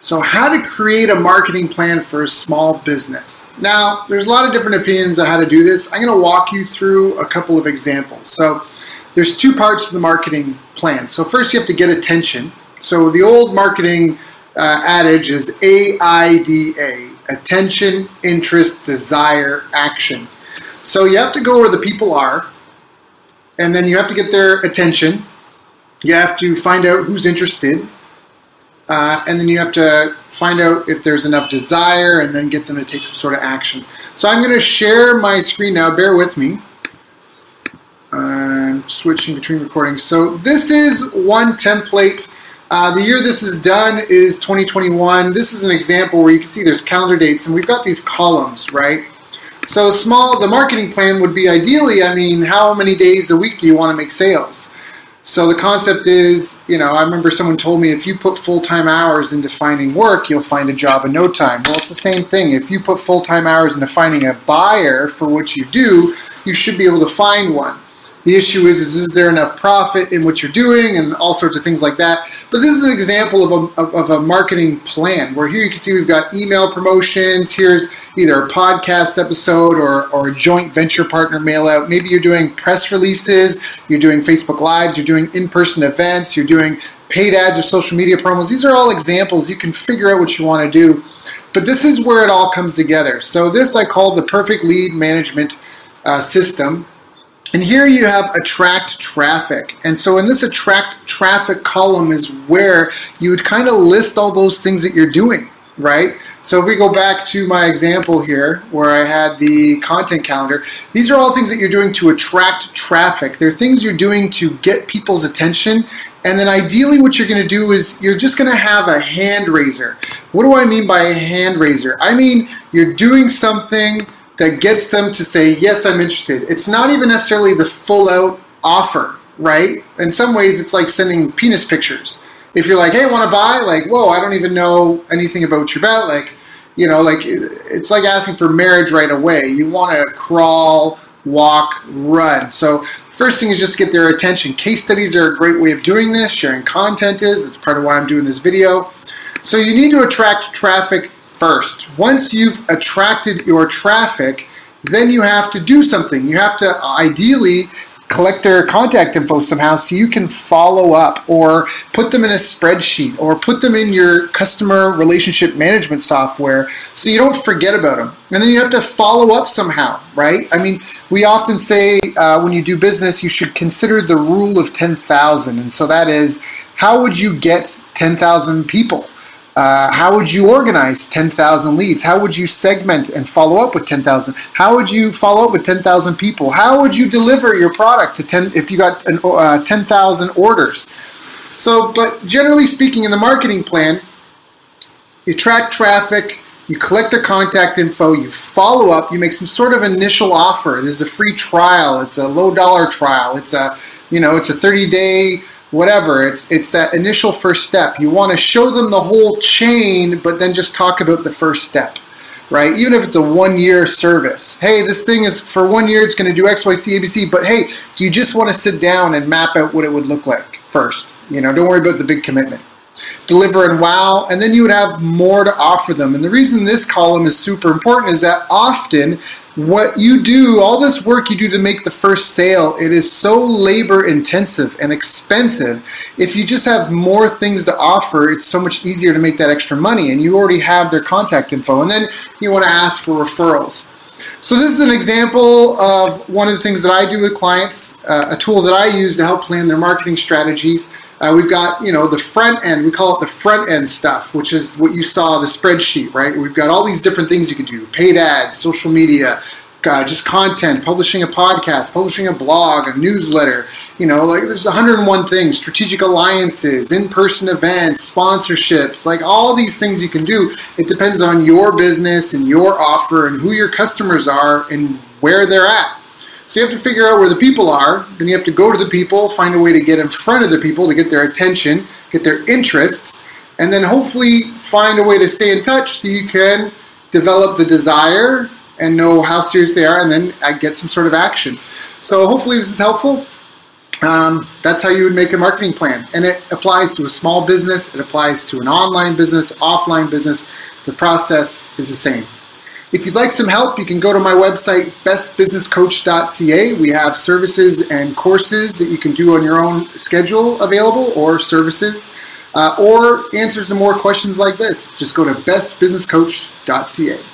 So, how to create a marketing plan for a small business. Now, there's a lot of different opinions on how to do this. I'm going to walk you through a couple of examples. So, there's two parts to the marketing plan. So, first, you have to get attention. So, the old marketing uh, adage is AIDA attention, interest, desire, action. So, you have to go where the people are, and then you have to get their attention. You have to find out who's interested uh, and then you have to find out if there's enough desire and then get them to take some sort of action. So I'm going to share my screen now. Bear with me. I'm switching between recordings. So this is one template. Uh, the year this is done is 2021. This is an example where you can see there's calendar dates and we've got these columns, right? So small, the marketing plan would be ideally, I mean, how many days a week do you want to make sales? So the concept is, you know, I remember someone told me if you put full time hours into finding work, you'll find a job in no time. Well, it's the same thing. If you put full time hours into finding a buyer for what you do, you should be able to find one. The issue is, is, is there enough profit in what you're doing and all sorts of things like that. But this is an example of a, of a marketing plan where here you can see we've got email promotions. Here's either a podcast episode or, or a joint venture partner mail out. Maybe you're doing press releases, you're doing Facebook Lives, you're doing in person events, you're doing paid ads or social media promos. These are all examples. You can figure out what you want to do. But this is where it all comes together. So, this I call the perfect lead management uh, system and here you have attract traffic. And so in this attract traffic column is where you would kind of list all those things that you're doing, right? So if we go back to my example here where I had the content calendar, these are all things that you're doing to attract traffic. They're things you're doing to get people's attention. And then ideally what you're going to do is you're just going to have a hand raiser. What do I mean by a hand raiser? I mean you're doing something that gets them to say, yes, I'm interested. It's not even necessarily the full out offer, right? In some ways, it's like sending penis pictures. If you're like, hey, want to buy? Like, whoa, I don't even know anything about your bet. Like, you know, like it's like asking for marriage right away. You want to crawl, walk, run. So, first thing is just get their attention. Case studies are a great way of doing this. Sharing content is. That's part of why I'm doing this video. So, you need to attract traffic first. Once you've attracted your traffic, then you have to do something. You have to ideally collect their contact info somehow so you can follow up or put them in a spreadsheet or put them in your customer relationship management software so you don't forget about them. And then you have to follow up somehow, right? I mean, we often say uh, when you do business, you should consider the rule of 10,000. And so that is, how would you get 10,000 people? Uh, how would you organize 10,000 leads? How would you segment and follow up with 10,000? How would you follow up with 10,000 people? How would you deliver your product to 10 if you got uh, 10,000 orders? So, but generally speaking, in the marketing plan, you track traffic, you collect their contact info, you follow up, you make some sort of initial offer. There's a free trial, it's a low dollar trial, it's a you know, it's a 30 day whatever it's it's that initial first step. You want to show them the whole chain but then just talk about the first step right? Even if it's a one year service. Hey this thing is for one year it's going to do x y c abc but hey do you just want to sit down and map out what it would look like first? You know don't worry about the big commitment. Deliver and wow and then you would have more to offer them. And the reason this column is super important is that often what you do, all this work you do to make the first sale, it is so labor intensive and expensive. If you just have more things to offer, it's so much easier to make that extra money and you already have their contact info. And then you want to ask for referrals. So this is an example of one of the things that I do with clients, uh, a tool that I use to help plan their marketing strategies. Uh, we've got, you know, the front end, we call it the front end stuff, which is what you saw, the spreadsheet, right? We've got all these different things you can do, paid ads, social media, uh, just content, publishing a podcast, publishing a blog, a newsletter. You know, like there's 101 things, strategic alliances, in-person events, sponsorships, like all these things you can do. It depends on your business and your offer and who your customers are and where they're at. So you have to figure out where the people are. Then you have to go to the people, find a way to get in front of the people to get their attention, get their interests, and then hopefully find a way to stay in touch so you can develop the desire and know how serious they are, and then get some sort of action. So hopefully this is helpful. Um, that's how you would make a marketing plan, and it applies to a small business. It applies to an online business, offline business. The process is the same. If you'd like some help, you can go to my website, bestbusinesscoach.ca. We have services and courses that you can do on your own schedule available, or services, uh, or answers to more questions like this. Just go to bestbusinesscoach.ca.